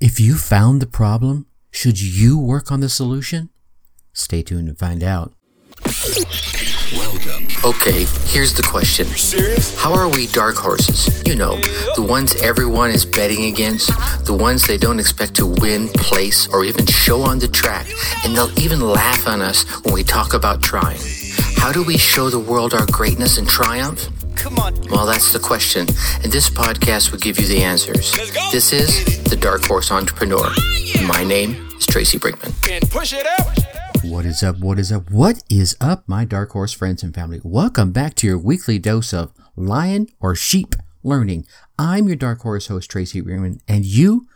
If you found the problem, should you work on the solution? Stay tuned to find out. Welcome. Okay, here's the question. Serious? How are we dark horses? You know, the ones everyone is betting against, the ones they don't expect to win, place, or even show on the track, and they'll even laugh on us when we talk about trying. How do we show the world our greatness and triumph? Come on. Well, that's the question, and this podcast will give you the answers. This is The Dark Horse Entrepreneur. Ah, my name is Tracy Brinkman. And push it up. What is up? What is up? What is up, my dark horse friends and family? Welcome back to your weekly dose of lion or sheep learning. I'm your dark horse host, Tracy Brinkman, and you,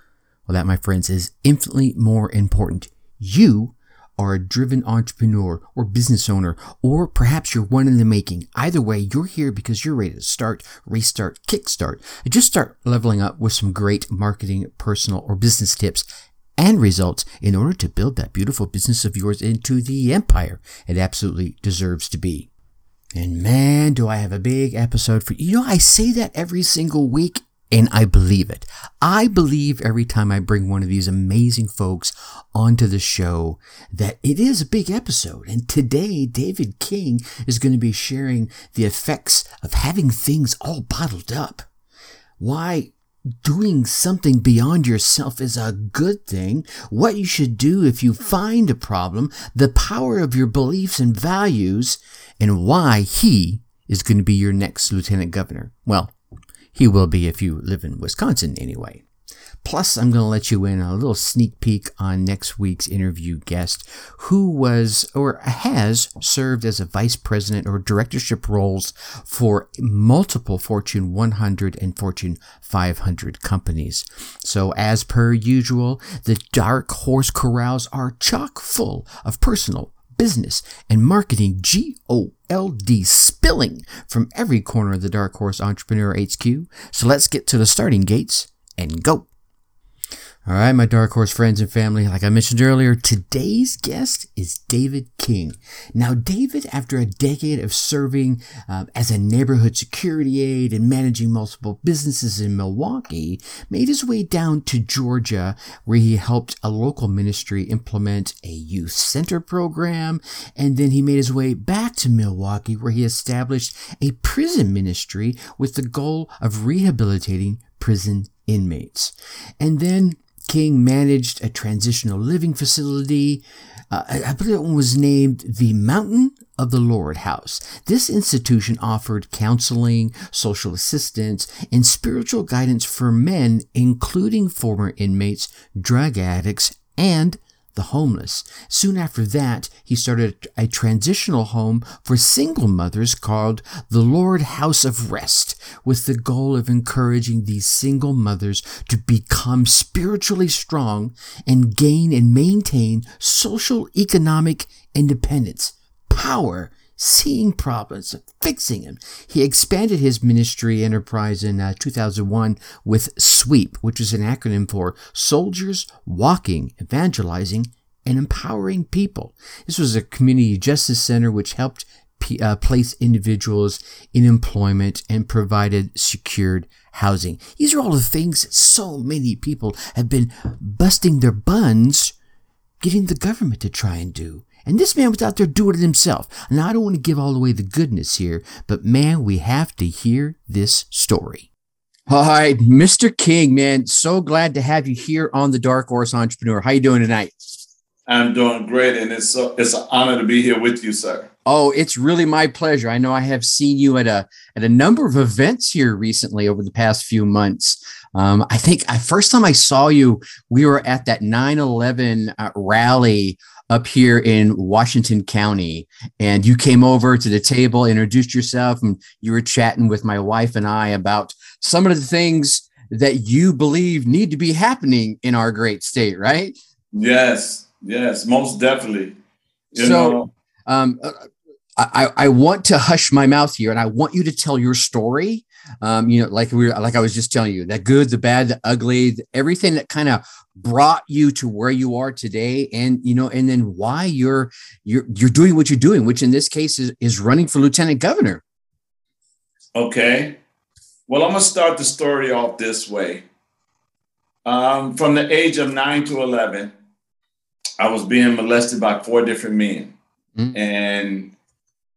well, that, my friends, is infinitely more important. You are a driven entrepreneur or business owner, or perhaps you're one in the making. Either way, you're here because you're ready to start, restart, kickstart, and just start leveling up with some great marketing, personal, or business tips and results in order to build that beautiful business of yours into the empire it absolutely deserves to be. And man, do I have a big episode for you. You know, I say that every single week and I believe it. I believe every time I bring one of these amazing folks onto the show that it is a big episode. And today, David King is going to be sharing the effects of having things all bottled up. Why doing something beyond yourself is a good thing. What you should do if you find a problem, the power of your beliefs and values, and why he is going to be your next lieutenant governor. Well, he will be if you live in Wisconsin anyway. Plus, I'm going to let you in on a little sneak peek on next week's interview guest who was or has served as a vice president or directorship roles for multiple Fortune 100 and Fortune 500 companies. So, as per usual, the Dark Horse Corrals are chock full of personal, business, and marketing GOLD spilling from every corner of the Dark Horse Entrepreneur HQ. So, let's get to the starting gates and go. All right, my Dark Horse friends and family, like I mentioned earlier, today's guest is David King. Now, David, after a decade of serving uh, as a neighborhood security aide and managing multiple businesses in Milwaukee, made his way down to Georgia, where he helped a local ministry implement a youth center program. And then he made his way back to Milwaukee, where he established a prison ministry with the goal of rehabilitating prison inmates. And then King managed a transitional living facility. Uh, I believe it was named the Mountain of the Lord House. This institution offered counseling, social assistance, and spiritual guidance for men, including former inmates, drug addicts, and the homeless. Soon after that, he started a transitional home for single mothers called the Lord House of Rest, with the goal of encouraging these single mothers to become spiritually strong and gain and maintain social economic independence, power, seeing problems, fixing them. He expanded his ministry enterprise in uh, 2001 with SWEEP, which is an acronym for Soldiers Walking, Evangelizing, and Empowering People. This was a community justice center which helped p- uh, place individuals in employment and provided secured housing. These are all the things that so many people have been busting their buns getting the government to try and do. And this man was out there doing it himself. Now, I don't want to give all away the goodness here, but man, we have to hear this story. All right, Mr. King, man, so glad to have you here on the Dark Horse Entrepreneur. How you doing tonight? I'm doing great, and it's so, it's an honor to be here with you, sir. Oh, it's really my pleasure. I know I have seen you at a at a number of events here recently over the past few months. Um, I think I, first time I saw you, we were at that 9/11 uh, rally up here in Washington County, and you came over to the table, introduced yourself, and you were chatting with my wife and I about some of the things that you believe need to be happening in our great state, right? Yes, yes, most definitely. You So- know, um, uh, I, I want to hush my mouth here, and I want you to tell your story. Um, you know, like we were, like I was just telling you, that good, the bad, the ugly, everything that kind of brought you to where you are today, and you know, and then why you're you're you're doing what you're doing, which in this case is is running for lieutenant governor. okay. Well, I'm gonna start the story off this way. Um, from the age of nine to 11, I was being molested by four different men. Mm. And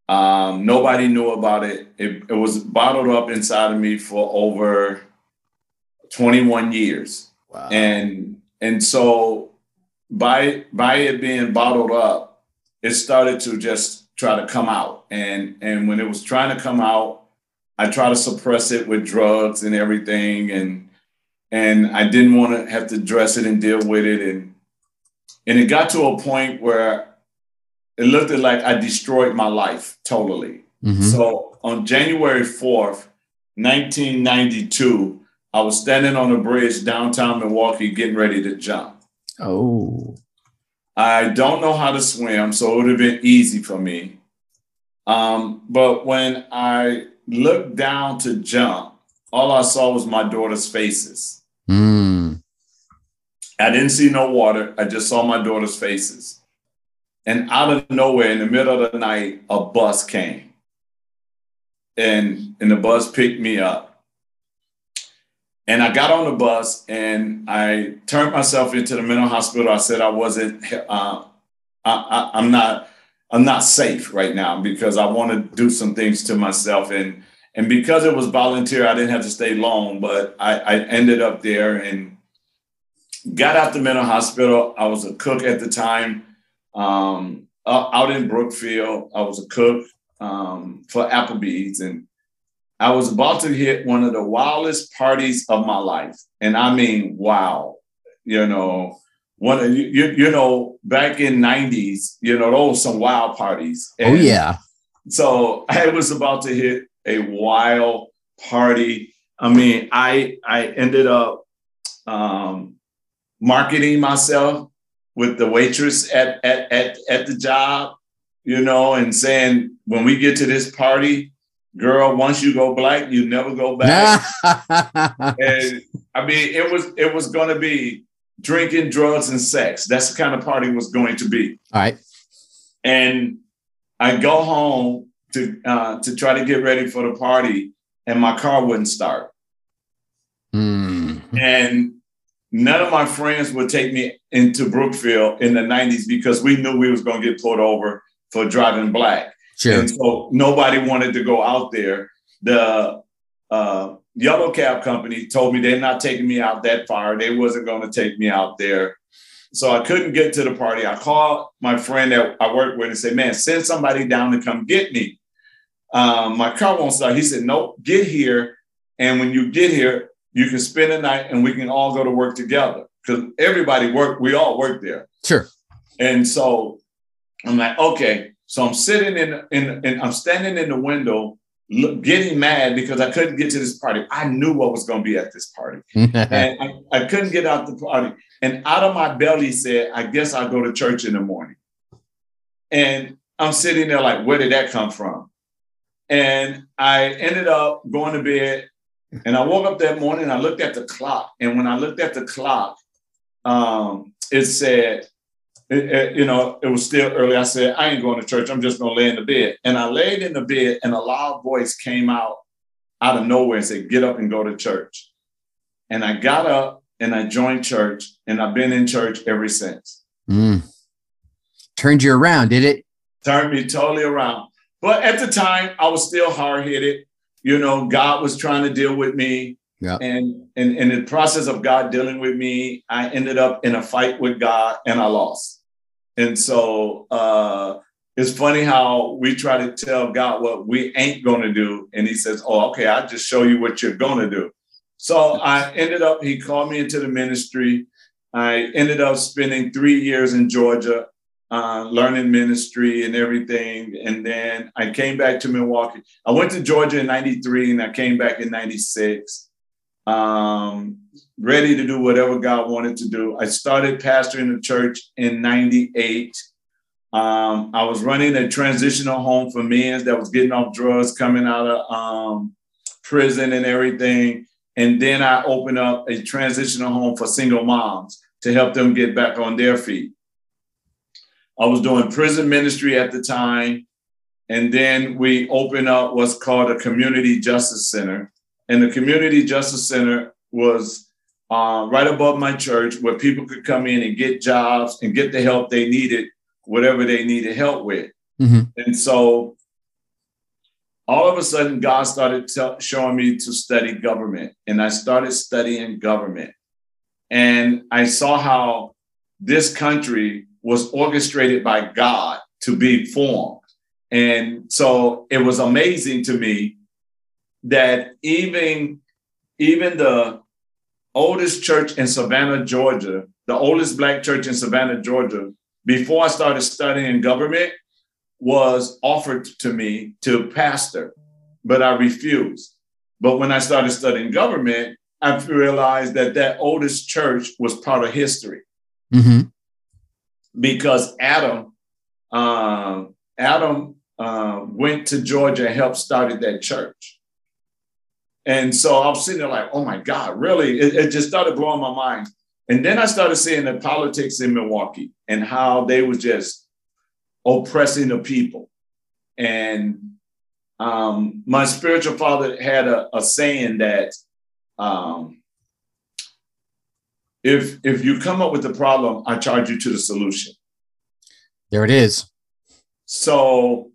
um, nobody knew about it. it. It was bottled up inside of me for over 21 years. Wow. And and so by by it being bottled up, it started to just try to come out. And and when it was trying to come out, I tried to suppress it with drugs and everything. And and I didn't want to have to dress it and deal with it. And and it got to a point where it looked like I destroyed my life totally. Mm-hmm. So on January 4th, 1992, I was standing on a bridge downtown Milwaukee getting ready to jump. Oh. I don't know how to swim, so it would have been easy for me. Um, but when I looked down to jump, all I saw was my daughter's faces. Mm. I didn't see no water. I just saw my daughter's faces. And out of nowhere, in the middle of the night, a bus came. And, and the bus picked me up. And I got on the bus and I turned myself into the mental hospital. I said I wasn't, uh, I, am not, I'm not safe right now because I want to do some things to myself. And and because it was volunteer, I didn't have to stay long. But I, I ended up there and got out the mental hospital. I was a cook at the time um, out in Brookfield. I was a cook um, for Applebee's, and I was about to hit one of the wildest parties of my life, and I mean, wow, you know, one you, you, you know back in '90s, you know, those some wild parties. Oh, and oh yeah. So I was about to hit a wild party. I mean, I I ended up um, marketing myself with the waitress at, at, at, at the job, you know, and saying, when we get to this party, girl, once you go black, you never go back. and I mean, it was it was going to be drinking, drugs, and sex. That's the kind of party was going to be. All right. And I go home to uh, to try to get ready for the party, and my car wouldn't start. Mm. And none of my friends would take me into Brookfield in the 90s because we knew we was going to get pulled over for driving black. Sure. And so nobody wanted to go out there. The uh, yellow cab company told me they're not taking me out that far. They wasn't going to take me out there. So I couldn't get to the party. I called my friend that I worked with and said, man, send somebody down to come get me. Um, my car won't start. He said, nope, get here. And when you get here, you can spend a night and we can all go to work together because everybody work, we all work there. Sure. And so I'm like, okay. So I'm sitting in, in, in I'm standing in the window, look, getting mad because I couldn't get to this party. I knew what was going to be at this party. and I, I couldn't get out the party. And out of my belly said, I guess I'll go to church in the morning. And I'm sitting there like, where did that come from? And I ended up going to bed and I woke up that morning, I looked at the clock. And when I looked at the clock, um, it said, it, it, you know, it was still early. I said, I ain't going to church. I'm just going to lay in the bed. And I laid in the bed, and a loud voice came out out of nowhere and said, Get up and go to church. And I got up and I joined church, and I've been in church ever since. Mm. Turned you around, did it? Turned me totally around. But at the time, I was still hard headed you know, God was trying to deal with me. Yeah. And, and in the process of God dealing with me, I ended up in a fight with God and I lost. And so uh, it's funny how we try to tell God what we ain't going to do. And he says, Oh, okay, I'll just show you what you're going to do. So I ended up, he called me into the ministry. I ended up spending three years in Georgia uh, learning ministry and everything. And then I came back to Milwaukee. I went to Georgia in 93 and I came back in 96, um, ready to do whatever God wanted to do. I started pastoring the church in 98. Um, I was running a transitional home for men that was getting off drugs, coming out of um, prison and everything. And then I opened up a transitional home for single moms to help them get back on their feet. I was doing prison ministry at the time. And then we opened up what's called a community justice center. And the community justice center was uh, right above my church where people could come in and get jobs and get the help they needed, whatever they needed help with. Mm-hmm. And so all of a sudden, God started t- showing me to study government, and I started studying government. And I saw how this country was orchestrated by God to be formed. And so it was amazing to me that even, even the oldest church in Savannah, Georgia, the oldest Black church in Savannah, Georgia, before I started studying government, was offered to me to pastor, but I refused. But when I started studying government, I realized that that oldest church was part of history. Mm-hmm. Because Adam, uh, Adam uh, went to Georgia and helped started that church. And so I was sitting there like, oh my God, really? It, it just started blowing my mind. And then I started seeing the politics in Milwaukee and how they were just oppressing the people. And um, my spiritual father had a, a saying that um, if if you come up with a problem, I charge you to the solution. There it is. So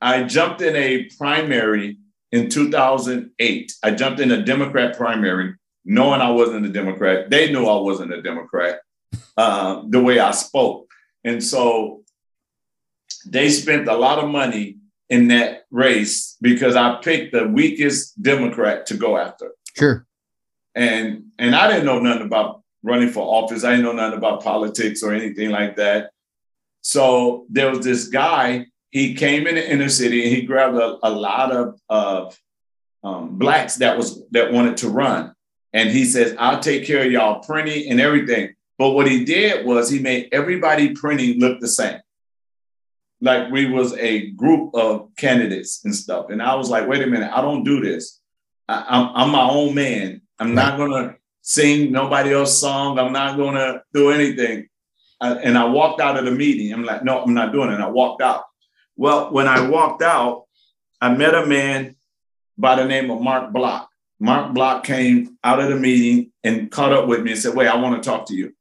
I jumped in a primary in 2008. I jumped in a Democrat primary, knowing I wasn't a Democrat. They knew I wasn't a Democrat uh, the way I spoke. And so they spent a lot of money in that race because I picked the weakest Democrat to go after. Sure. And and I didn't know nothing about running for office. I didn't know nothing about politics or anything like that. So there was this guy. He came in the inner city and he grabbed a, a lot of of um, blacks that was that wanted to run. And he says, "I'll take care of y'all printing and everything." But what he did was he made everybody printing look the same like we was a group of candidates and stuff. And I was like, wait a minute, I don't do this. I, am my own man. I'm not gonna sing nobody else's song. I'm not gonna do anything. I, and I walked out of the meeting. I'm like, no, I'm not doing it. And I walked out. Well, when I walked out, I met a man by the name of Mark Block. Mark Block came out of the meeting and caught up with me and said, wait, I want to talk to you.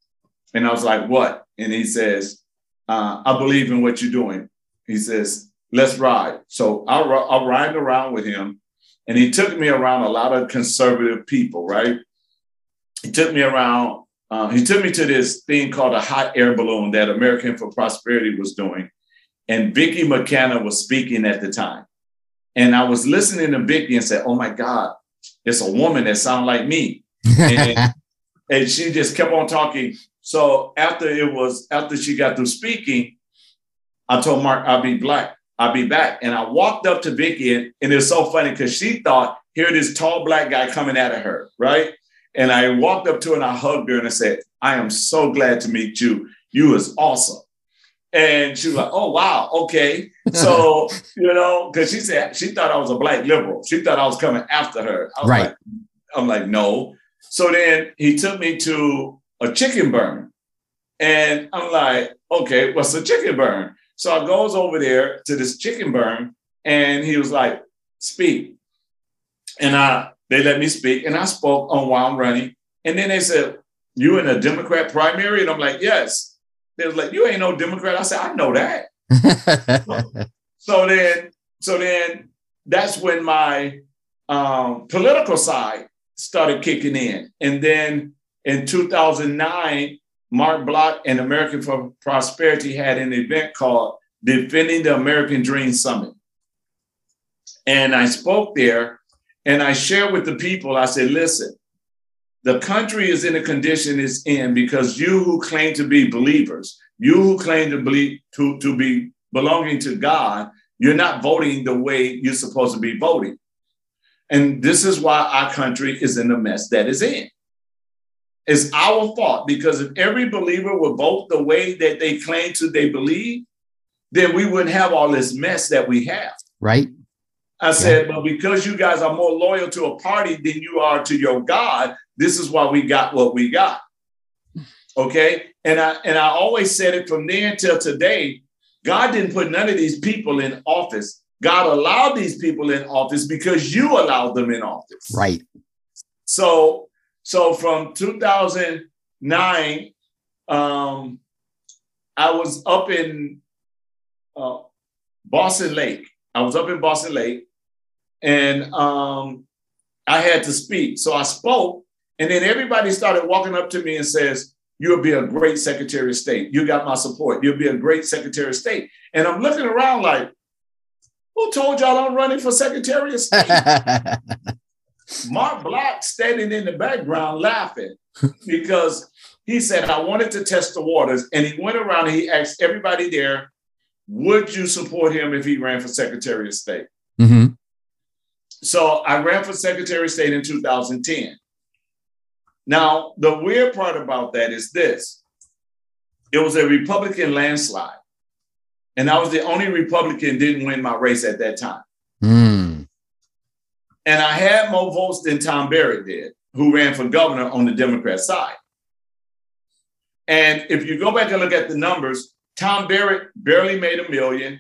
And I was like, what? And he says, uh, I believe in what you're doing. He says, let's ride. So I'll, I'll ride around with him. And he took me around a lot of conservative people, right? He took me around, uh, he took me to this thing called a hot air balloon that American for Prosperity was doing. And Vicki McKenna was speaking at the time. And I was listening to Vicki and said, oh my God, it's a woman that sounds like me. and, and she just kept on talking. So after it was, after she got through speaking, I told Mark I'll be black. I'll be back. And I walked up to Vicki, and, and it was so funny because she thought, here this tall black guy coming at her, right? And I walked up to her and I hugged her and I said, I am so glad to meet you. You is awesome. And she was like, oh, wow, okay. So, you know, because she said she thought I was a black liberal. She thought I was coming after her. right. Like, I'm like, no. So then he took me to a chicken burn. And I'm like, okay, what's a chicken burn? So I goes over there to this chicken burn, and he was like, "Speak," and I they let me speak, and I spoke on why I'm running. And then they said, "You in a Democrat primary?" And I'm like, "Yes." They was like, "You ain't no Democrat." I said, "I know that." so, so then, so then that's when my um, political side started kicking in, and then in 2009, Mark Block and American for Prosperity had an event called Defending the American Dream Summit. And I spoke there and I share with the people, I said, listen, the country is in the condition it's in because you who claim to be believers, you who claim to believe to, to be belonging to God, you're not voting the way you're supposed to be voting. And this is why our country is in the mess that is in. It's our fault because if every believer would vote the way that they claim to they believe, then we wouldn't have all this mess that we have. Right. I said, but because you guys are more loyal to a party than you are to your God, this is why we got what we got. Okay. And I and I always said it from there until today. God didn't put none of these people in office. God allowed these people in office because you allowed them in office. Right. So so from 2009, um, I was up in uh, Balsam Lake. I was up in Balsam Lake, and um, I had to speak. So I spoke, and then everybody started walking up to me and says, "You'll be a great Secretary of State. You got my support. You'll be a great Secretary of State." And I'm looking around like, "Who told y'all I'm running for Secretary of State?" Mark Block standing in the background laughing because he said, I wanted to test the waters. And he went around and he asked everybody there, would you support him if he ran for Secretary of State? Mm-hmm. So I ran for Secretary of State in 2010. Now, the weird part about that is this it was a Republican landslide. And I was the only Republican didn't win my race at that time. Mm. And I had more votes than Tom Barrett did, who ran for governor on the Democrat side. And if you go back and look at the numbers, Tom Barrett barely made a million.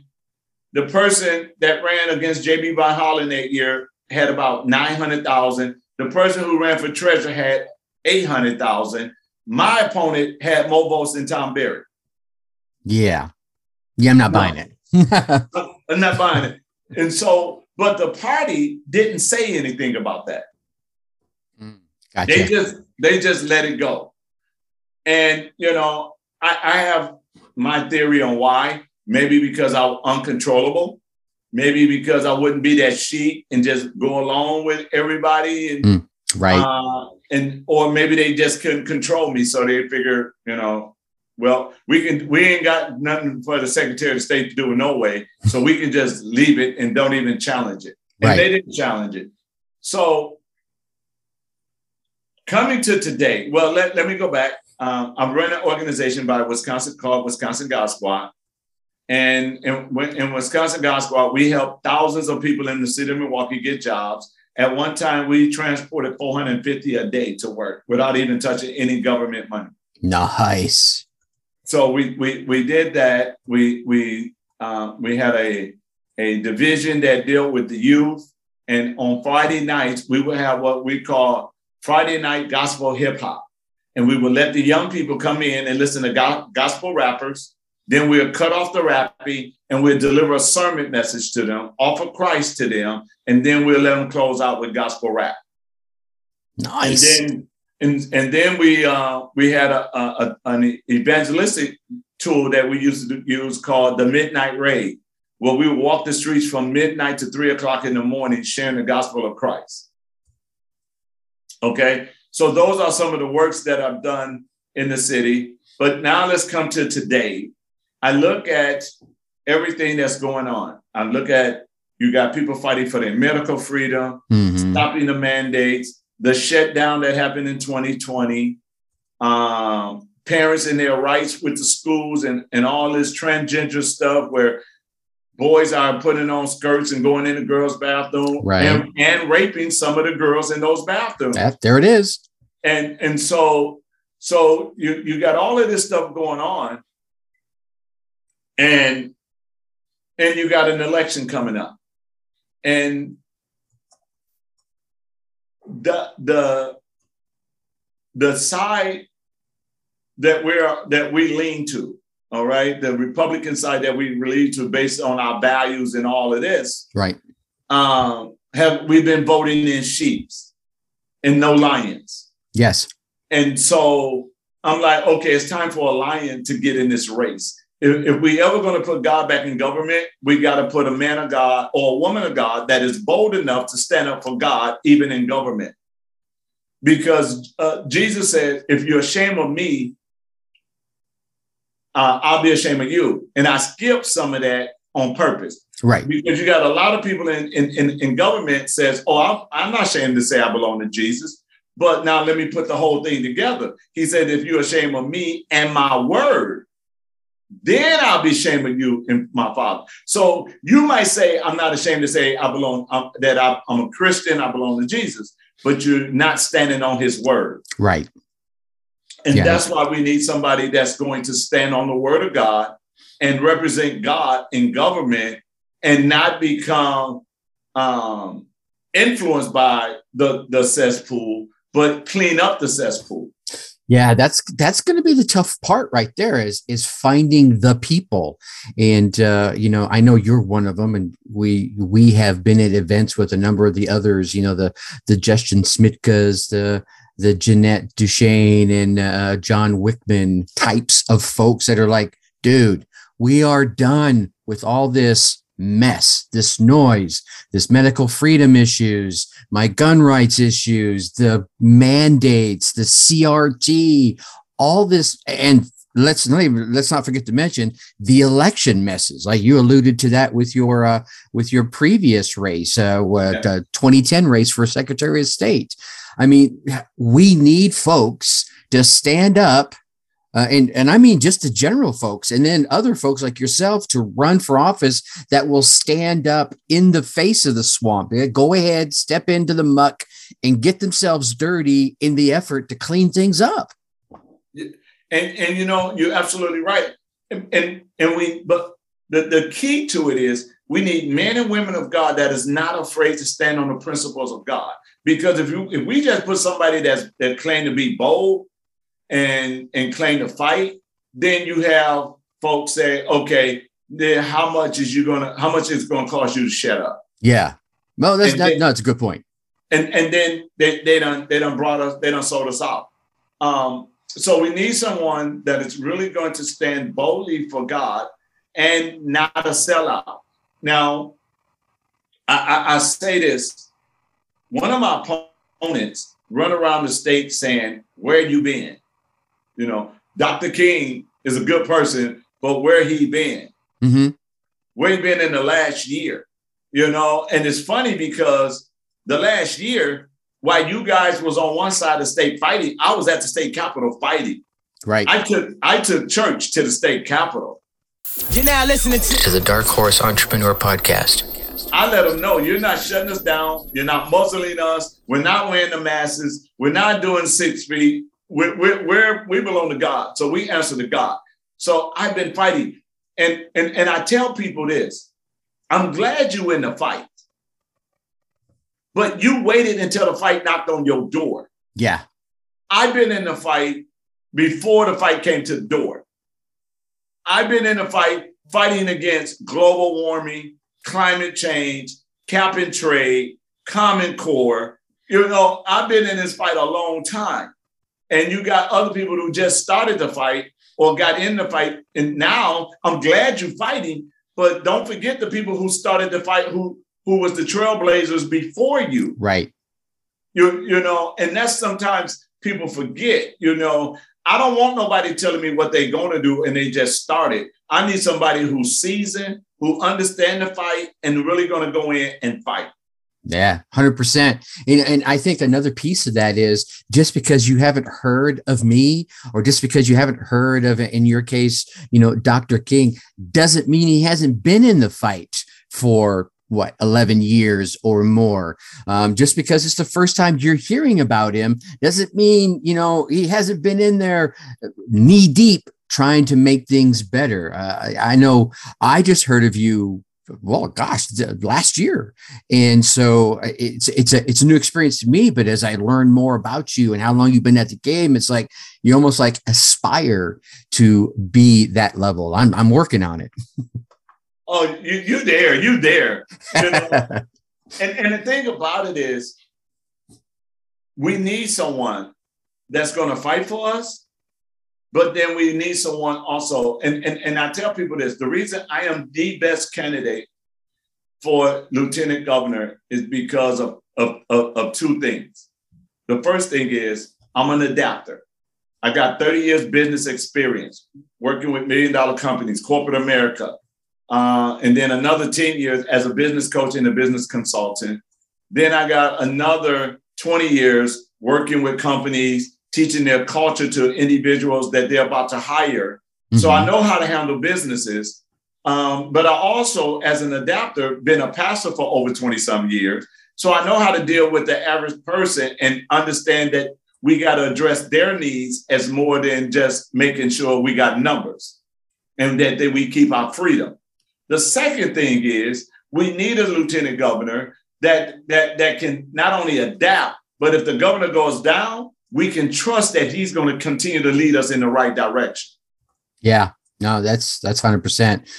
The person that ran against J.B. Van Hollen that year had about 900,000. The person who ran for treasurer had 800,000. My opponent had more votes than Tom Barrett. Yeah. Yeah, I'm not no. buying it. I'm not buying it. And so, but the party didn't say anything about that. Mm, gotcha. They just they just let it go. And you know, I, I have my theory on why. Maybe because I'm uncontrollable. Maybe because I wouldn't be that sheep and just go along with everybody. And, mm, right. Uh, and or maybe they just couldn't control me, so they figure, you know, well, we can we ain't got nothing for the Secretary of State to do in no way, so we can just leave it and don't even challenge it. And right. they didn't challenge it. So coming to today, well, let, let me go back. Um, I'm running an organization by Wisconsin called Wisconsin God Squad. And in, in Wisconsin God Squad, we help thousands of people in the city of Milwaukee get jobs. At one time, we transported 450 a day to work without even touching any government money. Nice. So we we we did that. We we uh, we had a a division that dealt with the youth, and on Friday nights we would have what we call Friday night gospel hip hop and we would let the young people come in and listen to go- gospel rappers. Then we'll cut off the wrapping and we'll deliver a sermon message to them, offer Christ to them, and then we'll let them close out with gospel rap. Nice. And then, and, and then we uh, we had a, a, an evangelistic tool that we used to use called the Midnight Raid, where we would walk the streets from midnight to three o'clock in the morning sharing the gospel of Christ. Okay. So those are some of the works that I've done in the city. But now let's come to today. I look at everything that's going on. I look at you got people fighting for their medical freedom, mm-hmm. stopping the mandates, the shutdown that happened in 2020, um, parents and their rights with the schools and, and all this transgender stuff where boys are putting on skirts and going in the girls' bathroom right. and, and raping some of the girls in those bathrooms. That, there it is. And and so so you you got all of this stuff going on, and and you got an election coming up, and the the the side that we're that we lean to all right, the Republican side that we lean to based on our values and all of this, right? Um, have we've been voting in sheeps and no lions? Yes. And so I'm like, okay, it's time for a lion to get in this race. If, if we ever going to put God back in government, we got to put a man of God or a woman of God that is bold enough to stand up for God, even in government. Because uh, Jesus said, if you're ashamed of me, uh, I'll be ashamed of you. And I skipped some of that on purpose. Right. Because you got a lot of people in, in, in, in government says, oh, I'm, I'm not ashamed to say I belong to Jesus. But now let me put the whole thing together. He said, if you're ashamed of me and my word, then I'll be ashamed of you and my father. So you might say, I'm not ashamed to say I belong, um, that I, I'm a Christian, I belong to Jesus, but you're not standing on his word. Right. And yeah. that's why we need somebody that's going to stand on the word of God and represent God in government and not become um, influenced by the, the cesspool, but clean up the cesspool. Yeah, that's that's going to be the tough part right there is is finding the people, and uh, you know I know you're one of them, and we we have been at events with a number of the others. You know the the Justin Smitkas, the the Jeanette Duchesne, and uh, John Wickman types of folks that are like, dude, we are done with all this mess, this noise, this medical freedom issues, my gun rights issues, the mandates, the CRT, all this, and let's not even, let's not forget to mention the election messes. Like you alluded to that with your uh, with your previous race, uh, what, yeah. 2010 race for Secretary of State. I mean, we need folks to stand up uh, and and I mean just the general folks, and then other folks like yourself to run for office that will stand up in the face of the swamp. Go ahead, step into the muck, and get themselves dirty in the effort to clean things up. And and you know you're absolutely right. And and, and we but the, the key to it is we need men and women of God that is not afraid to stand on the principles of God. Because if you if we just put somebody that's that claim to be bold and and claim to fight, then you have folks say, okay, then how much is you gonna how much is it gonna cost you to shut up? Yeah. Well, that's that, then, no, that's a good point. And and then they they don't they don't brought us they don't sold us out. Um, so we need someone that is really going to stand boldly for God and not a sellout. Now, I, I, I say this: one of my opponents run around the state saying, "Where you been?" You know, Dr. King is a good person, but where he been? Mm-hmm. Where he been in the last year? You know, and it's funny because the last year, while you guys was on one side of the state fighting, I was at the state capitol fighting. Right. I took I took church to the state capitol. You're now listening to, to the Dark Horse Entrepreneur Podcast. I let them know you're not shutting us down. You're not muzzling us. We're not wearing the masses. We're not doing six feet we're, we're, we're, we belong to God. So we answer to God. So I've been fighting. And, and, and I tell people this I'm glad you in the fight, but you waited until the fight knocked on your door. Yeah. I've been in the fight before the fight came to the door. I've been in the fight fighting against global warming, climate change, cap and trade, Common Core. You know, I've been in this fight a long time and you got other people who just started the fight or got in the fight. And now I'm glad you're fighting, but don't forget the people who started the fight who who was the trailblazers before you. Right. You you know, and that's sometimes people forget, you know. I don't want nobody telling me what they're going to do and they just started. I need somebody who's seasoned, who understand the fight and really going to go in and fight. Yeah, 100%. And, and I think another piece of that is just because you haven't heard of me or just because you haven't heard of, in your case, you know, Dr. King, doesn't mean he hasn't been in the fight for what 11 years or more um, just because it's the first time you're hearing about him doesn't mean you know he hasn't been in there knee deep trying to make things better uh, I, I know i just heard of you well gosh last year. And so uh, it's it's a it's a new experience to me but as i learn more about you and how long you've been at the game it's like you almost like aspire to be that level. I'm, I'm working on it. Oh you you there you there you know? and, and the thing about it is we need someone that's going to fight for us but then we need someone also, and, and, and I tell people this the reason I am the best candidate for lieutenant governor is because of, of, of, of two things. The first thing is I'm an adapter. I got 30 years business experience working with million dollar companies, corporate America, uh, and then another 10 years as a business coach and a business consultant. Then I got another 20 years working with companies teaching their culture to individuals that they're about to hire. Mm-hmm. So I mm-hmm. know how to handle businesses. Um, but I also, as an adapter, been a pastor for over 20 some years. So I know how to deal with the average person and understand that we got to address their needs as more than just making sure we got numbers and that, that we keep our freedom. The second thing is we need a lieutenant governor that that that can not only adapt But if the governor goes down, we can trust that he's going to continue to lead us in the right direction. Yeah, no, that's that's hundred percent.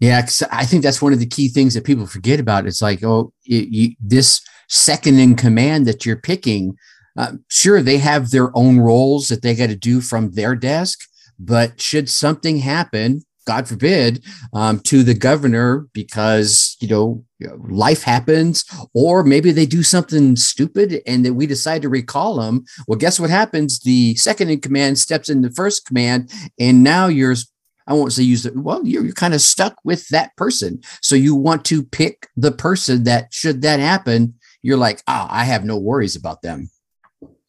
Yeah, I think that's one of the key things that people forget about. It's like, oh, you, you, this second in command that you're picking, uh, sure, they have their own roles that they got to do from their desk, but should something happen, God forbid, um, to the governor because you know life happens, or maybe they do something stupid and that we decide to recall them. Well, guess what happens? The second in command steps in the first command, and now you're I won't say use it. Well, you're, you're kind of stuck with that person. So you want to pick the person that, should that happen, you're like, ah, oh, I have no worries about them.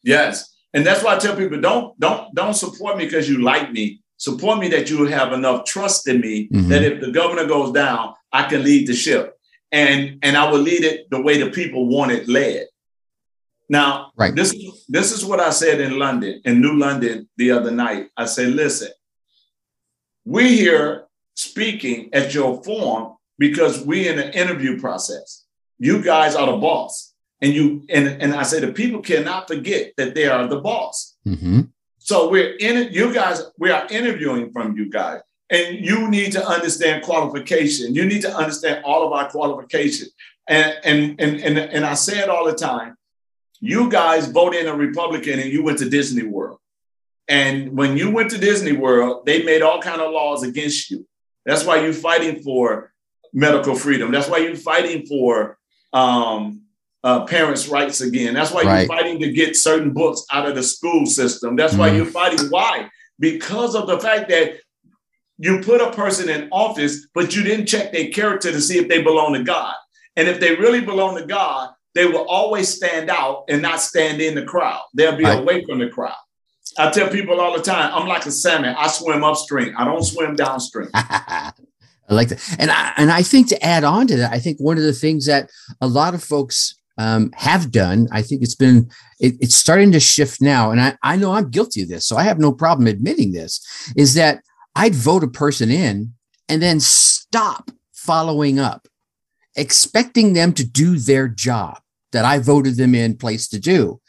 Yes. And that's why I tell people don't don't don't support me because you like me support me that you have enough trust in me mm-hmm. that if the governor goes down, I can lead the ship. And and I will lead it the way the people want it led. Now, right. this, this is what I said in London, in New London the other night. I said, listen, we're here speaking at your forum because we're in an interview process. You guys are the boss. And you and, and I say the people cannot forget that they are the boss. Mm-hmm. So we're in you guys, we are interviewing from you guys. And you need to understand qualification. You need to understand all of our qualifications. And, and, and, and, and I say it all the time. You guys voted in a Republican and you went to Disney World. And when you went to Disney World, they made all kind of laws against you. That's why you're fighting for medical freedom. That's why you're fighting for um, uh, parents' rights again. That's why right. you're fighting to get certain books out of the school system. That's mm why you're fighting. Why? Because of the fact that you put a person in office, but you didn't check their character to see if they belong to God. And if they really belong to God, they will always stand out and not stand in the crowd. They'll be right. away from the crowd. I tell people all the time, I'm like a salmon. I swim upstream. I don't swim downstream. I like that. And I, and I think to add on to that, I think one of the things that a lot of folks um, have done. I think it's been it, it's starting to shift now, and I, I know I'm guilty of this, so I have no problem admitting this. Is that I'd vote a person in and then stop following up, expecting them to do their job that I voted them in place to do.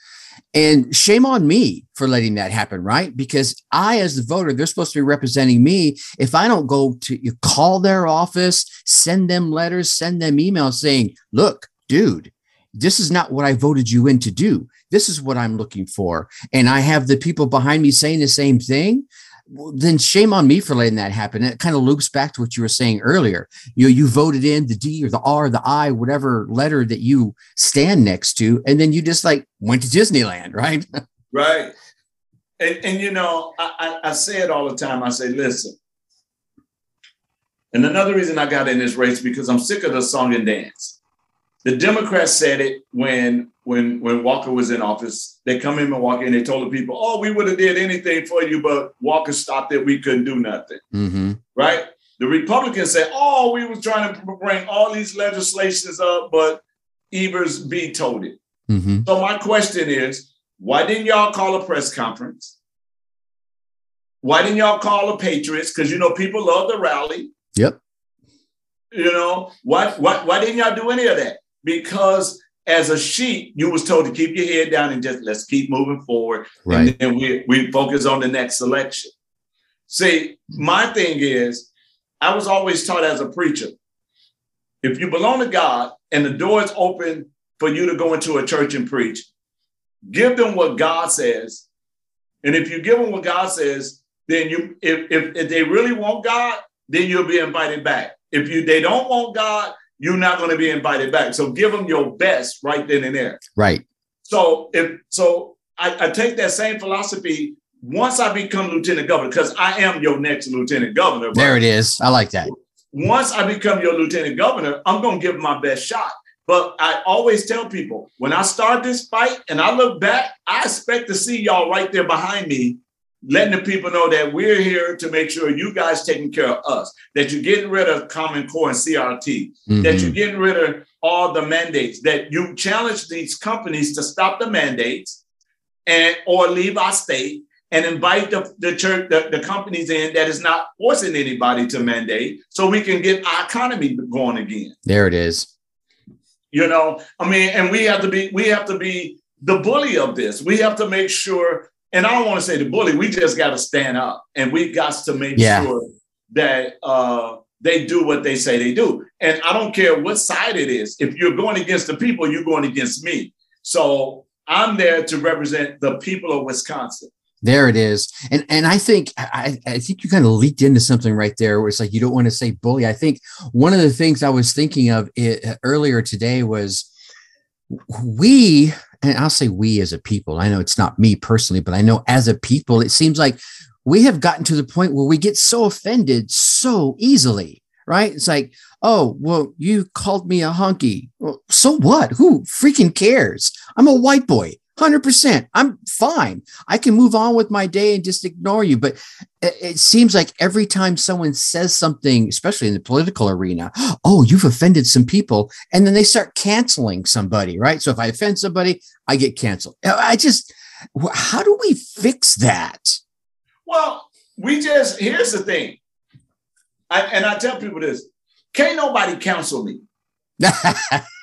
And shame on me for letting that happen, right? Because I, as the voter, they're supposed to be representing me. If I don't go to you call their office, send them letters, send them emails saying, look, dude, this is not what I voted you in to do. This is what I'm looking for. And I have the people behind me saying the same thing. Then shame on me for letting that happen. It kind of loops back to what you were saying earlier. You know, you voted in the D or the R, or the I, whatever letter that you stand next to, and then you just like went to Disneyland, right? right. And, and you know, I, I, I say it all the time. I say, listen. And another reason I got in this race because I'm sick of the song and dance the Democrats said it when when when Walker was in office. They come in Milwaukee and they told the people, "Oh, we would have did anything for you, but Walker stopped it. We couldn't do nothing." Mm-hmm. Right? The Republicans said, "Oh, we was trying to bring all these legislations up, but Evers vetoed it." Mm-hmm. So my question is, why didn't y'all call a press conference? Why didn't y'all call the Patriots? Because you know people love the rally. Yep. You know why? Why? Why didn't y'all do any of that? Because as a sheep, you was told to keep your head down and just let's keep moving forward. Right. And then we, we focus on the next election. See, my thing is, I was always taught as a preacher, if you belong to God and the door is open for you to go into a church and preach, give them what God says. And if you give them what God says, then you if, if, if they really want God, then you'll be invited back. If you they don't want God, you're not going to be invited back. So give them your best right then and there. Right. So if so, I, I take that same philosophy once I become lieutenant governor, because I am your next lieutenant governor. There it is. I like that. Once I become your lieutenant governor, I'm going to give my best shot. But I always tell people when I start this fight and I look back, I expect to see y'all right there behind me letting the people know that we're here to make sure you guys taking care of us, that you're getting rid of Common Core and CRT, mm-hmm. that you're getting rid of all the mandates, that you challenge these companies to stop the mandates and or leave our state and invite the, the church, the, the companies in that is not forcing anybody to mandate so we can get our economy going again. There it is. You know, I mean, and we have to be, we have to be the bully of this. We have to make sure, and I don't want to say the bully, we just got to stand up and we got to make yeah. sure that uh, they do what they say they do. And I don't care what side it is. If you're going against the people, you're going against me. So I'm there to represent the people of Wisconsin. There it is. And and I think I, I think you kind of leaked into something right there where it's like you don't want to say bully. I think one of the things I was thinking of it, earlier today was we and I'll say we as a people. I know it's not me personally, but I know as a people, it seems like we have gotten to the point where we get so offended so easily, right? It's like, oh, well, you called me a hunky. Well, so what? Who freaking cares? I'm a white boy. 100%. I'm fine. I can move on with my day and just ignore you. But it, seems like every time someone says something, especially in the political arena, oh, you've offended some people. And then they start canceling somebody, right? So if I offend somebody, I get canceled. Uh, I just, how do we fix that? Well, we just, here's the thing. I, and I tell people this can't nobody counsel me.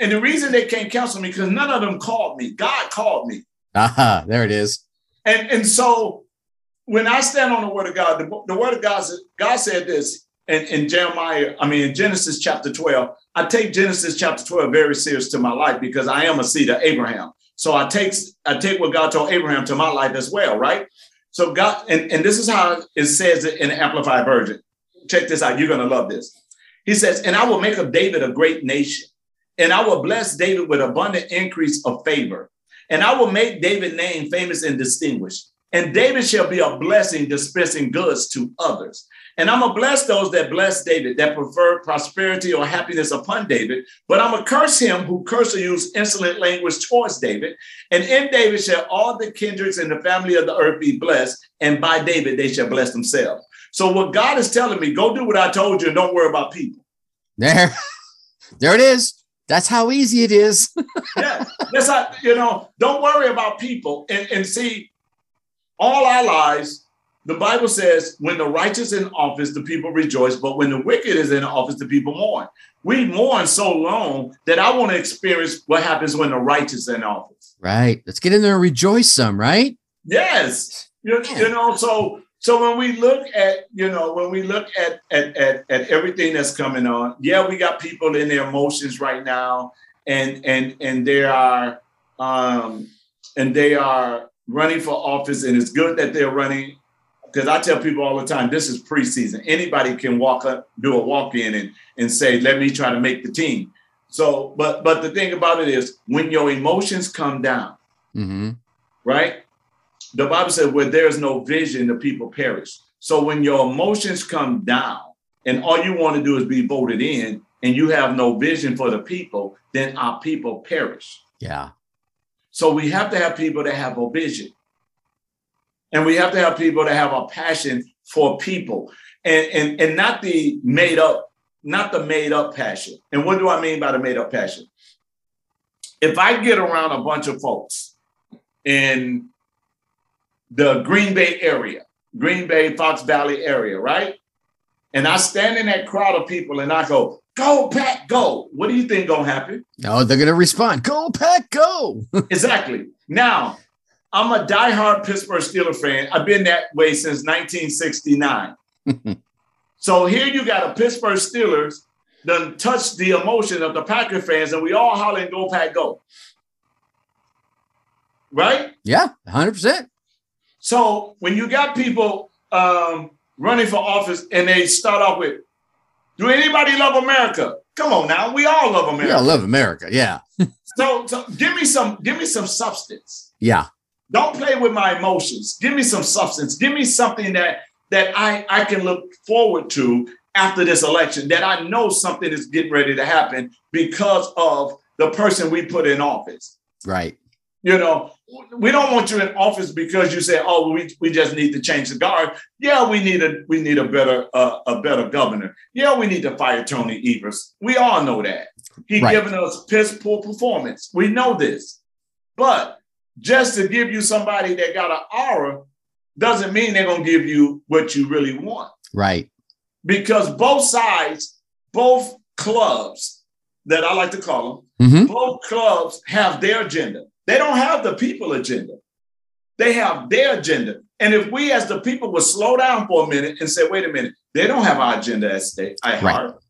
And the reason they can't counsel me because none of them called me. God called me. Uh-huh, there it is. And and so when I stand on the word of God, the, the word of God, God said this in, in Jeremiah, I mean in Genesis chapter 12. I take Genesis chapter 12 very serious to my life because I am a seed of Abraham. So I take I take what God told Abraham to my life as well, right? So God, and, and this is how it says it in the Amplified Version. Check this out. You're gonna love this. He says, and I will make of David a great nation and I will bless David with abundant increase of favor. And I will make David's name famous and distinguished. And David shall be a blessing, dispensing goods to others. And I'm to bless those that bless David, that prefer prosperity or happiness upon David. But I'm to curse him who curse or use insolent language towards David. And in David shall all the kindreds and the family of the earth be blessed. And by David they shall bless themselves. So what God is telling me, go do what I told you and don't worry about people. There, there it is. That's how easy it is. yeah, that's how, you know, don't worry about people. And, and see, all our lives, the Bible says, when the righteous in office, the people rejoice, but when the wicked is in office, the people mourn. We mourn so long that I want to experience what happens when the righteous in office. Right. Let's get in there and rejoice some, right? Yes. You, you know, so so when we look at, you know, when we look at, at, at, at everything that's coming on, yeah, we got people in their emotions right now, and and and they are um, and they are running for office, and it's good that they're running because I tell people all the time, this is preseason. Anybody can walk up, do a walk in, and and say, let me try to make the team. So, but but the thing about it is, when your emotions come down, mm-hmm. right? The Bible says, where there's no vision, the people perish. So when your emotions come down and all you want to do is be voted in and you have no vision for the people, then our people perish. Yeah. So we have to have people that have a vision. And we have to have people that have a passion for people and, and, and not the made up, not the made up passion. And what do I mean by the made up passion? If I get around a bunch of folks and the Green Bay area, Green Bay, Fox Valley area, right? And I stand in that crowd of people and I go, go, Pack, go. What do you think gonna happen? No, they're gonna respond, go, Pack, go. exactly. Now, I'm a diehard Pittsburgh Steelers fan. I've been that way since 1969. so here you got a Pittsburgh Steelers done touch the emotion of the Packer fans, and we all hollering, go, Pack, go. Right? Yeah, 100%. So when you got people um, running for office and they start off with, "Do anybody love America?" Come on now, we all love America. We all love America, yeah. so, so give me some, give me some substance. Yeah. Don't play with my emotions. Give me some substance. Give me something that that I I can look forward to after this election. That I know something is getting ready to happen because of the person we put in office. Right. You know, we don't want you in office because you say, "Oh, we, we just need to change the guard." Yeah, we need a we need a better uh, a better governor. Yeah, we need to fire Tony Evers. We all know that he's right. given us piss poor performance. We know this, but just to give you somebody that got an aura doesn't mean they're gonna give you what you really want. Right. Because both sides, both clubs that I like to call them, mm-hmm. both clubs have their agenda They don't have the people agenda. They have their agenda. And if we as the people would slow down for a minute and say, wait a minute, they don't have our agenda at stake, at Right. heart.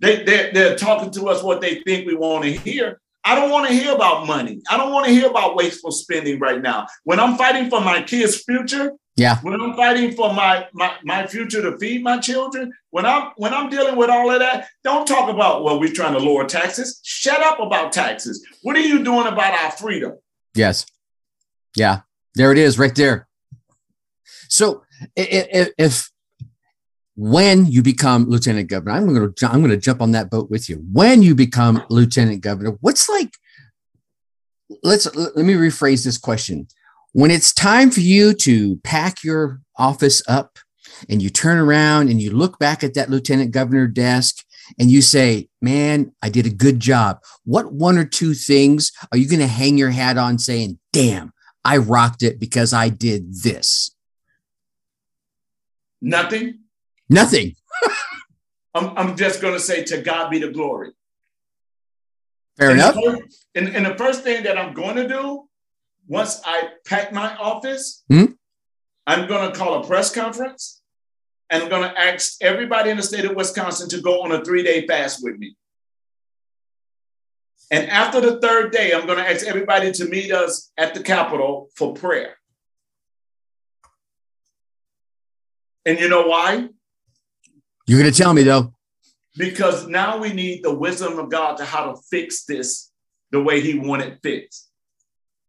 They, they're, they're talking to us what they think we want to hear. I don't want to hear about money. I don't want to hear about wasteful spending right now. When I'm fighting for my kids' future, Yeah. when I'm fighting for my, my my future to feed my children, when I'm when I'm dealing with all of that, don't talk about well, we're trying to lower taxes. Shut up about taxes. What are you doing about our freedom? Yes. Yeah. There it is right there. So if, if when you become lieutenant governor, I'm going to I'm going to jump on that boat with you. When you become lieutenant governor, what's like let's let me rephrase this question. When it's time for you to pack your office up and you turn around and you look back at that lieutenant governor desk and you say, "Man, I did a good job." What one or two things are you going to hang your hat on saying, "Damn, I rocked it because I did this"? Nothing. Nothing. I'm, I'm just going to say to God be the glory. Fair and enough. The first, and, and the first thing that I'm going to do once I pack my office, Hmm? I'm going to call a press conference and I'm going to ask everybody in the state of Wisconsin to go on a three day fast with me. And after the third day, I'm going to ask everybody to meet us at the Capitol for prayer. And you know why? You're going to tell me though. because now we need the wisdom of God to how to fix this the way He wanted fixed.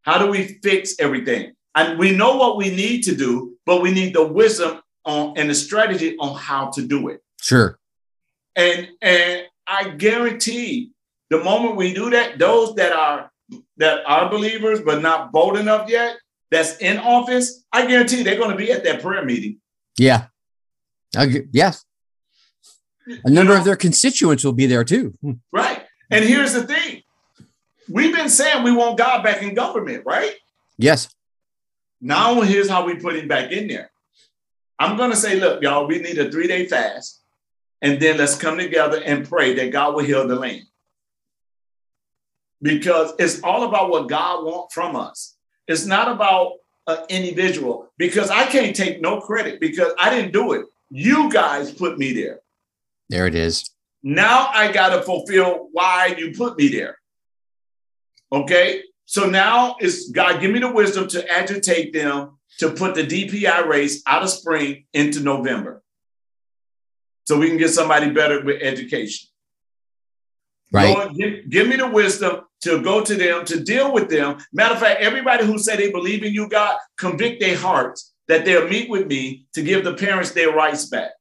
How do we fix everything? And we know what we need to do, but we need the wisdom on and the strategy on how to do it. Sure. And and I guarantee the moment we do that, those that are that are believers but not bold enough yet, that's in office, I guarantee they're going to be at that prayer meeting. Yeah. I yes. A number of their constituents will be there too. Hmm. Right. And here's the thing. We've been saying we want God back in government, right? Yes. Now here's how we put him back in there. I'm going to say, look, y'all, we need a three day fast. And then let's come together and pray that God will heal the land. Because it's all about what God wants from us. It's not about an individual because I can't take no credit because I didn't do it. You guys put me there. There it is. Now I got to fulfill why you put me there. Okay. So now is God, give me the wisdom to agitate them to put the DPI race out of spring into November. So we can get somebody better with education. Right. Lord, give, give me the wisdom to go to them, to deal with them. Matter of fact, everybody who said they believe in you, God, convict their hearts that they'll meet with me to give the parents their rights back.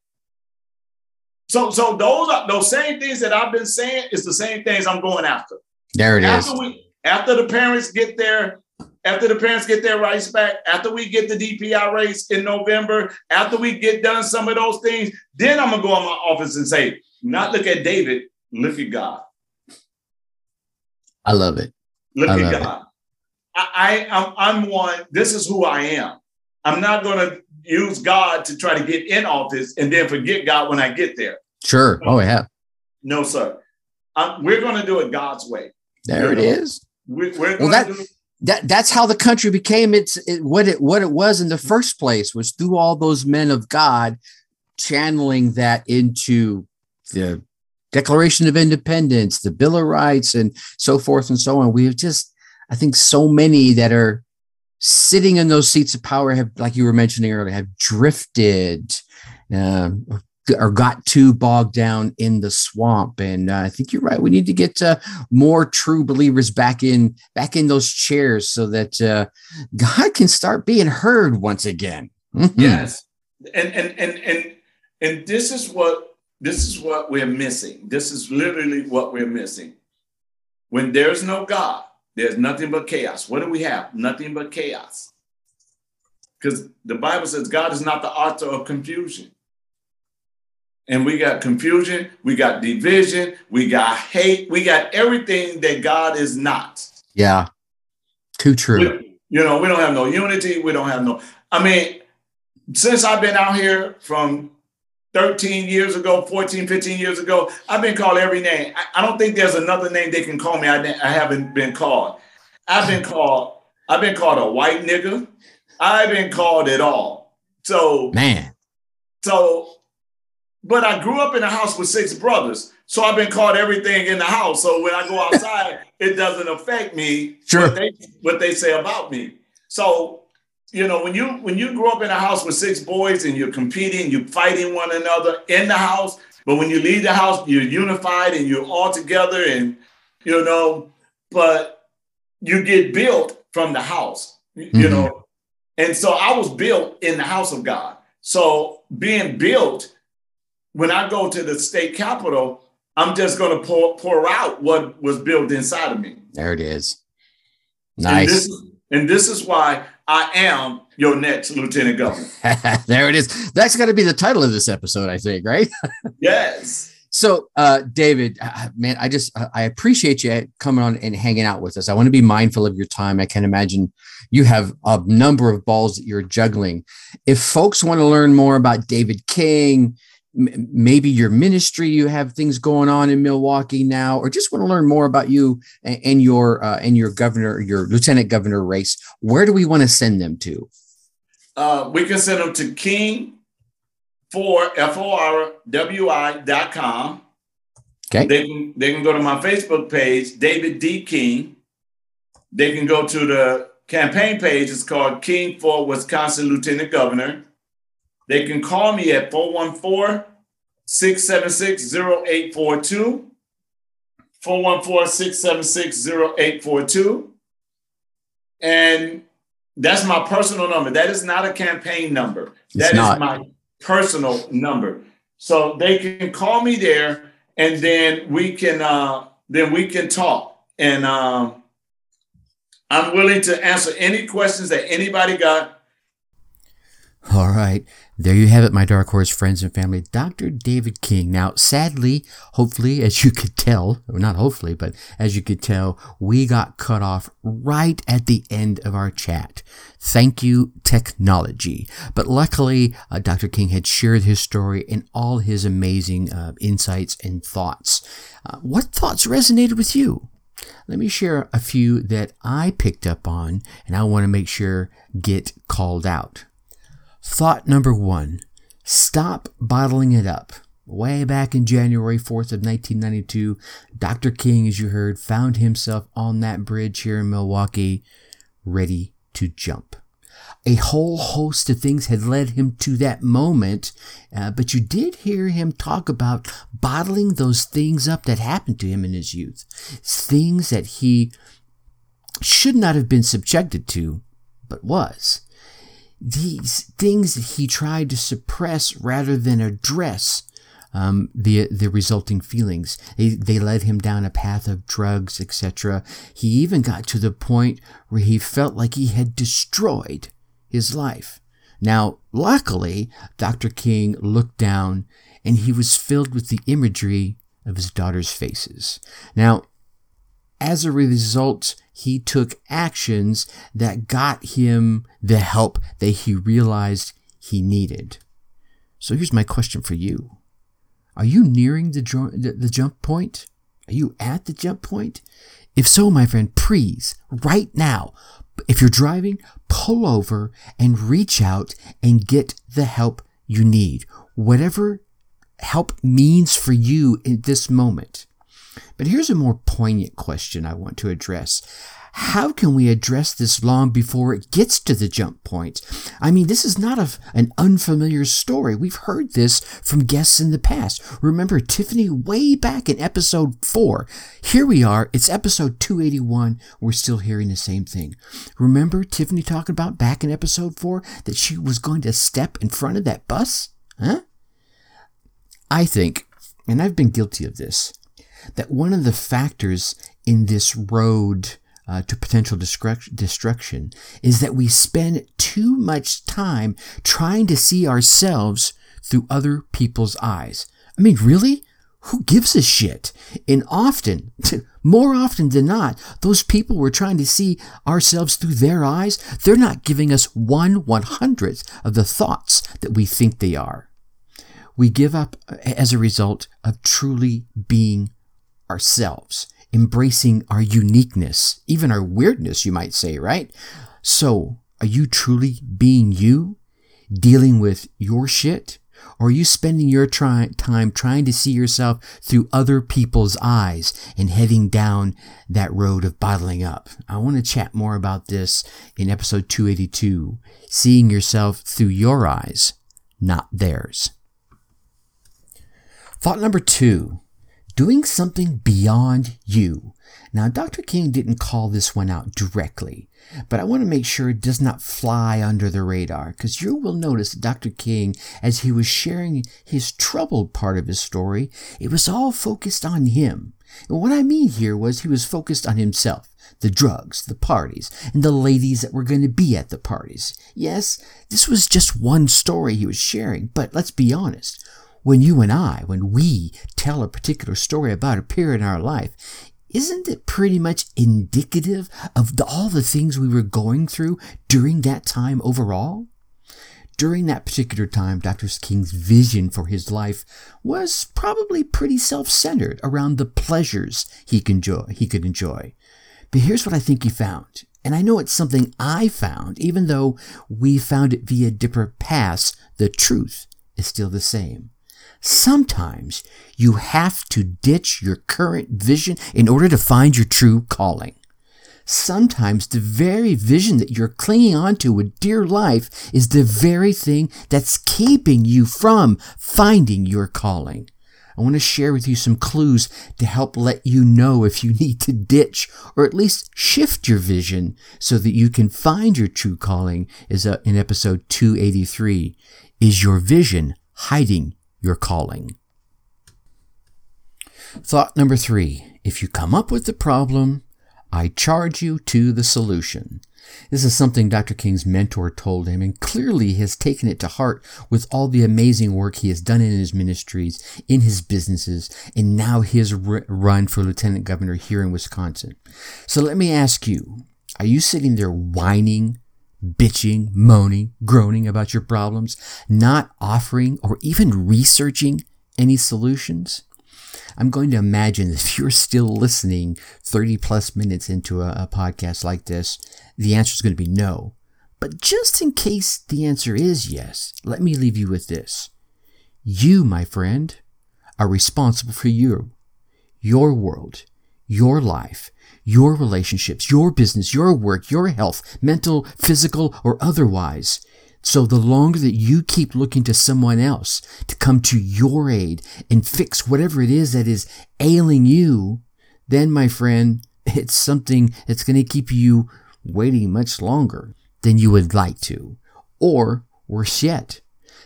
So, so those are those same things that I've been saying is the same things I'm going after. There it is. after we after the parents get their after the parents get their rights back, after we get the DPI race in November, after we get done some of those things, then I'm gonna go in my office and say, not look at David, look at God. I love it. Look I at it. God. I, I I'm, I'm one. This is who I am. I'm not gonna use God to try to get in office and then forget God when I get there. Sure. Oh yeah. No, sir. Um, we're gonna do it God's way. There it is. We, we're Well, that- do That that's how the country became its it, what it what it was in the first place was through all those men of God channeling that into the Declaration of Independence, the Bill of Rights, and so forth and so on. We have just, I think, so many that are sitting in those seats of power have, like you were mentioning earlier, have drifted um, or got too bogged down in the swamp. And uh, I think you're right. We need to get uh, more true believers back in back in those chairs so that uh, God can start being heard once again. Mhm. Yes. And and and and and this is what this is what we're missing. This is literally what we're missing. When there's no God, there's nothing but chaos. What do we have? Nothing but chaos. Because the Bible says God is not the author of confusion. And we got confusion, we got division, we got hate, we got everything that God is not. Yeah. Too true. We- you know, we don't have no unity. We don't have no. I mean, since I've been out here from 13 years ago, 14, 15 years ago, I've been called every name. I, I don't think there's another name they can call me. I, I haven't been called. I've been called I've been called a white nigga. I've been called it all. So man. So, but I grew up in a house with six brothers. So I've been called everything in the house. So when I go outside, it doesn't affect me sure. what, they, what they say about me. So, you know, when you when you grow up in a house with six boys and you're competing, you're fighting one another in the house, but when you leave the house, you're unified and you're all together and you know, but you get built from the house, mm-hmm. you know. And so I was built in the house of God. So being built, when I go to the state capitol, I'm just going to pour, pour out what was built inside of me. There it is. Nice. And this, and this is why I am your next lieutenant governor. there it is. That's got to be the title of this episode, I think, right? yes. So, uh, David, uh, man, I just uh, I appreciate you coming on and hanging out with us. I want to be mindful of your time. I can imagine you have a number of balls that you're juggling. If folks want to learn more about David King, m- maybe your ministry, you have things going on in Milwaukee now, or just want to learn more about you and, and your uh, and your governor, your lieutenant governor race, where do we want to send them to? Uh, we can send them to King for F-O-R-W-I dot com. Okay. They can they can go to my Facebook page, David D. King. They can go to the campaign page. It's called King for Wisconsin Lieutenant Governor. They can call me at 414 676 0842. 414 676 0842. And that's my personal number. That is not a campaign number. That is not. my personal number. So they can call me there and then we can uh, then we can talk. And um, I'm willing to answer any questions that anybody got. All right. There you have it, my Dark Horse friends and family. Dr. David King. Now, sadly, hopefully, as you could tell, or not hopefully, but as you could tell, we got cut off right at the end of our chat. Thank you, technology. But luckily, uh, Dr. King had shared his story and all his amazing uh, insights and thoughts. Uh, what thoughts resonated with you? Let me share a few that I picked up on and I want to make sure get called out. Thought number one stop bottling it up. Way back in January 4th of 1992, Dr. King, as you heard, found himself on that bridge here in Milwaukee, ready to jump. A whole host of things had led him to that moment, uh, but you did hear him talk about bottling those things up that happened to him in his youth. Things that he should not have been subjected to, but was these things that he tried to suppress rather than address um, the the resulting feelings. They, they led him down a path of drugs, etc. He even got to the point where he felt like he had destroyed his life. Now, luckily, Dr. King looked down and he was filled with the imagery of his daughter's faces. Now, as a result, he took actions that got him the help that he realized he needed. So here's my question for you. Are you nearing the, the jump point? Are you at the jump point? If so, my friend, please, right now, if you're driving, pull over and reach out and get the help you need. Whatever help means for you in this moment. But here's a more poignant question I want to address. How can we address this long before it gets to the jump point? I mean, this is not a, an unfamiliar story. We've heard this from guests in the past. Remember Tiffany way back in episode four. Here we are. It's episode 281. We're still hearing the same thing. Remember Tiffany talking about back in episode four that she was going to step in front of that bus? Huh? I think, and I've been guilty of this, that one of the factors in this road uh, to potential destruction is that we spend too much time trying to see ourselves through other people's eyes. I mean, really? Who gives a shit? And often, more often than not, those people we're trying to see ourselves through their eyes, they're not giving us one one hundredth of the thoughts that we think they are. We give up as a result of truly being ourselves embracing our uniqueness, even our weirdness, you might say, right? So, are you truly being you, dealing with your shit? Or are you spending your try- time trying to see yourself through other people's eyes and heading down that road of bottling up? I want to chat more about this in episode 282 seeing yourself through your eyes, not theirs. Thought number two doing something beyond you. Now, Dr. King didn't call this one out directly, but I want to make sure it does not fly under the radar because you will notice that Dr. King, as he was sharing his troubled part of his story, it was all focused on him. And what I mean here was he was focused on himself, the drugs, the parties, and the ladies that were going to be at the parties. Yes, this was just one story he was sharing, but let's be honest. When you and I, when we tell a particular story about a period in our life, isn't it pretty much indicative of the, all the things we were going through during that time overall? During that particular time, Dr. King's vision for his life was probably pretty self-centered around the pleasures he could enjoy. He could enjoy. But here's what I think he found. And I know it's something I found, even though we found it via different paths, the truth is still the same. Sometimes you have to ditch your current vision in order to find your true calling. Sometimes the very vision that you're clinging onto with dear life is the very thing that's keeping you from finding your calling. I want to share with you some clues to help let you know if you need to ditch or at least shift your vision so that you can find your true calling is uh, in episode 283. Is your vision hiding your calling. Thought number three if you come up with the problem, I charge you to the solution. This is something Dr. King's mentor told him, and clearly he has taken it to heart with all the amazing work he has done in his ministries, in his businesses, and now his run for lieutenant governor here in Wisconsin. So let me ask you are you sitting there whining bitching, moaning, groaning about your problems, not offering or even researching any solutions? I'm going to imagine if you're still listening 30 plus minutes into a, a podcast like this, the answer is going to be no. But just in case the answer is yes, let me leave you with this. You, my friend, are responsible for you, your world, your life, your relationships, your business, your work, your health, mental, physical, or otherwise. So the longer that you keep looking to someone else to come to your aid and fix whatever it is that is ailing you, then my friend, it's something that's going to keep you waiting much longer than you would like to. Or worse yet,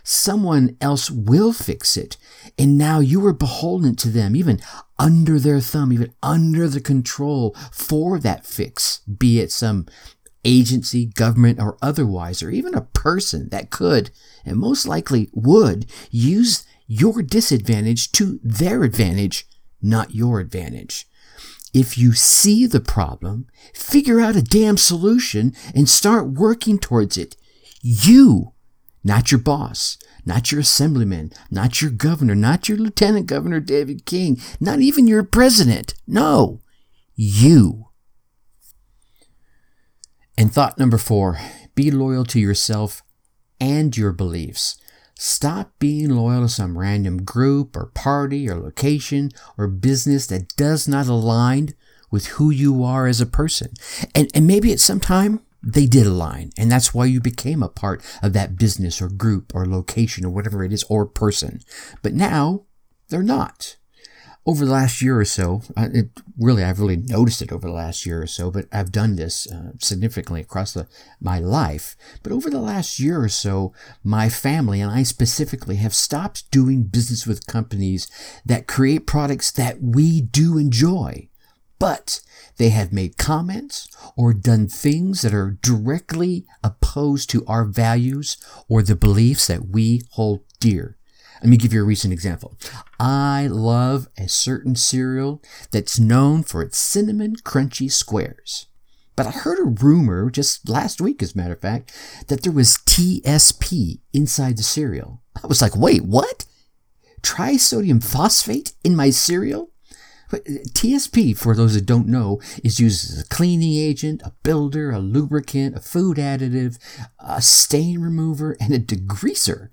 someone else will fix it. And now you are beholden to them, even under their thumb, even under the control for that fix, be it some agency, government, or otherwise, or even a person that could, and most likely would, use your disadvantage to their advantage, not your advantage. If you see the problem, figure out a damn solution and start working towards it. You not your boss, not your assemblyman, not your governor, not your lieutenant governor David King, not even your president. No, you. And thought number four be loyal to yourself and your beliefs. Stop being loyal to some random group or party or location or business that does not align with who you are as a person. And, and maybe at some time they did align. And that's why you became a part of that business or group or location or whatever it is or person. But now they're not. Over the last year or so, it, really, I've really noticed it over the last year or so, but I've done this uh, significantly across the, my life. But over the last year or so, my family and I specifically have stopped doing business with companies that create products that we do enjoy but they have made comments or done things that are directly opposed to our values or the beliefs that we hold dear. Let me give you a recent example. I love a certain cereal that's known for its cinnamon crunchy squares. But I heard a rumor just last week, as a matter of fact, that there was TSP inside the cereal. I was like, wait, what? Trisodium phosphate in my cereal? TSP, uh, for those that don't know, is used as a cleaning agent, a builder, a lubricant, a food additive, a stain remover, and a degreaser.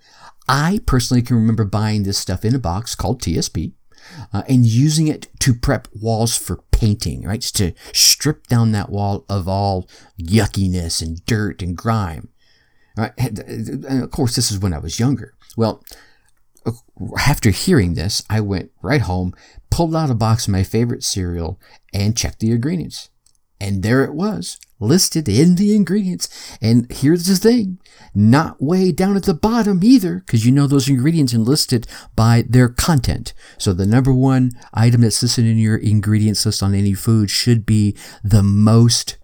I personally can remember buying this stuff in a box called TSP. Uh, and using it to prep walls for painting, right? Just to strip down that wall of all yuckiness and dirt and grime. Right? And uh, uh, of course, this is when I was younger. Well, after hearing this, I went right home, pulled out a box of my favorite cereal, and checked the ingredients. And there it was, listed in the ingredients. And here's the thing not way down at the bottom either, because you know those ingredients are listed by their content. So the number one item that's listed in your ingredients list on any food should be the most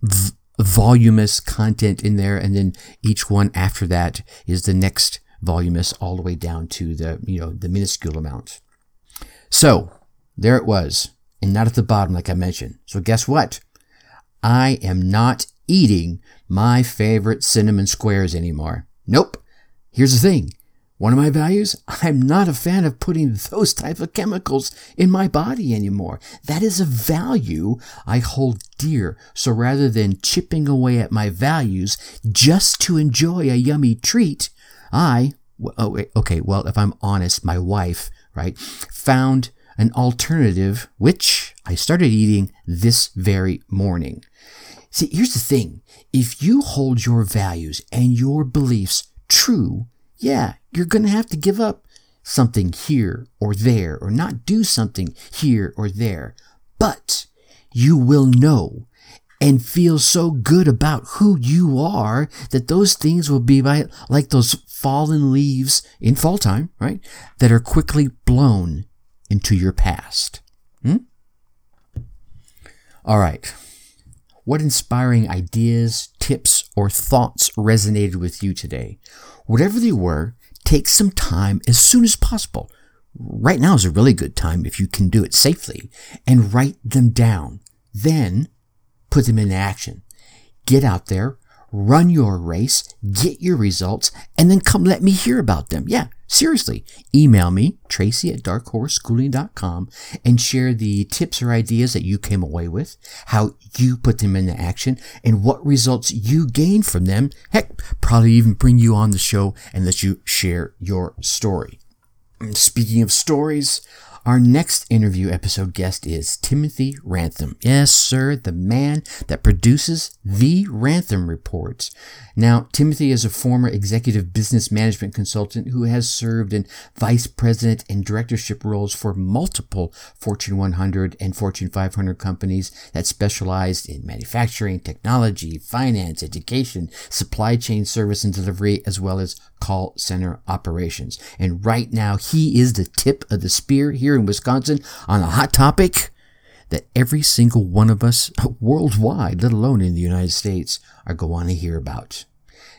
v- voluminous content in there. And then each one after that is the next voluminous all the way down to the, you know, the minuscule amount. So there it was, and not at the bottom, like I mentioned. So guess what? I am not eating my favorite cinnamon squares anymore. Nope. Here's the thing. One of my values, I'm not a fan of putting those type of chemicals in my body anymore. That is a value I hold dear. So rather than chipping away at my values just to enjoy a yummy treat, I, oh, okay, well, if I'm honest, my wife, right, found an alternative, which I started eating this very morning. See, here's the thing. If you hold your values and your beliefs true, yeah, you're going to have to give up something here or there or not do something here or there. But you will know and feel so good about who you are that those things will be like those fallen leaves in fall time, right? That are quickly blown into your past. Hmm? All right. What inspiring ideas, tips, or thoughts resonated with you today? Whatever they were, take some time as soon as possible. Right now is a really good time if you can do it safely and write them down. Then put them into action. Get out there, run your race, get your results, and then come let me hear about them. Yeah, seriously. Email me, tracy at darkhorseschooling.com, and share the tips or ideas that you came away with, how you put them into action, and what results you gained from them. Heck, probably even bring you on the show and let you share your story. Speaking of stories, our next interview episode guest is Timothy Ramthun. Yes, sir, the man that produces the Ramthun Reports. Now, Timothy is a former executive business management consultant who has served in vice president and directorship roles for multiple Fortune 100 and Fortune 500 companies that specialized in manufacturing, technology, finance, education, supply chain service and delivery, as well as call center operations. And right now, he is the tip of the spear here in Wisconsin on a hot topic that every single one of us worldwide, let alone in the United States, are going to hear about.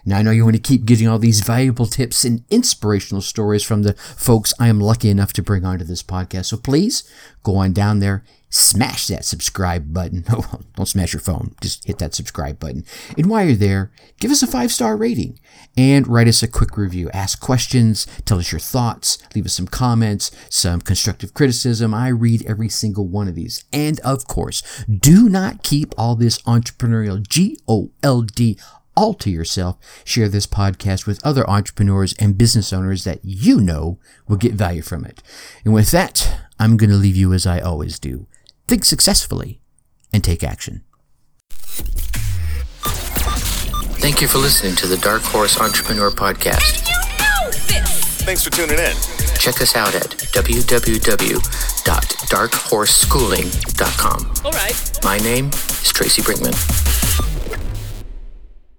Now, I know you want to keep getting all these valuable tips and inspirational stories from the folks I am lucky enough to bring onto this podcast. So please go on down there, smash that subscribe button. Oh, don't smash your phone. Just hit that subscribe button. And while you're there, give us a five star rating and write us a quick review. Ask questions, tell us your thoughts, leave us some comments, some constructive criticism. I read every single one of these. And of course, do not keep all this entrepreneurial G O L D all to yourself. Share this podcast with other entrepreneurs and business owners that you know will get value from it. And with that, I'm going to leave you as I always do. Think successfully and take action. Thank you for listening to the Dark Horse Entrepreneur Podcast. Thanks for tuning in. Check us out at www.darkhorseschooling.com. All right. My name is Tracy Brinkmann.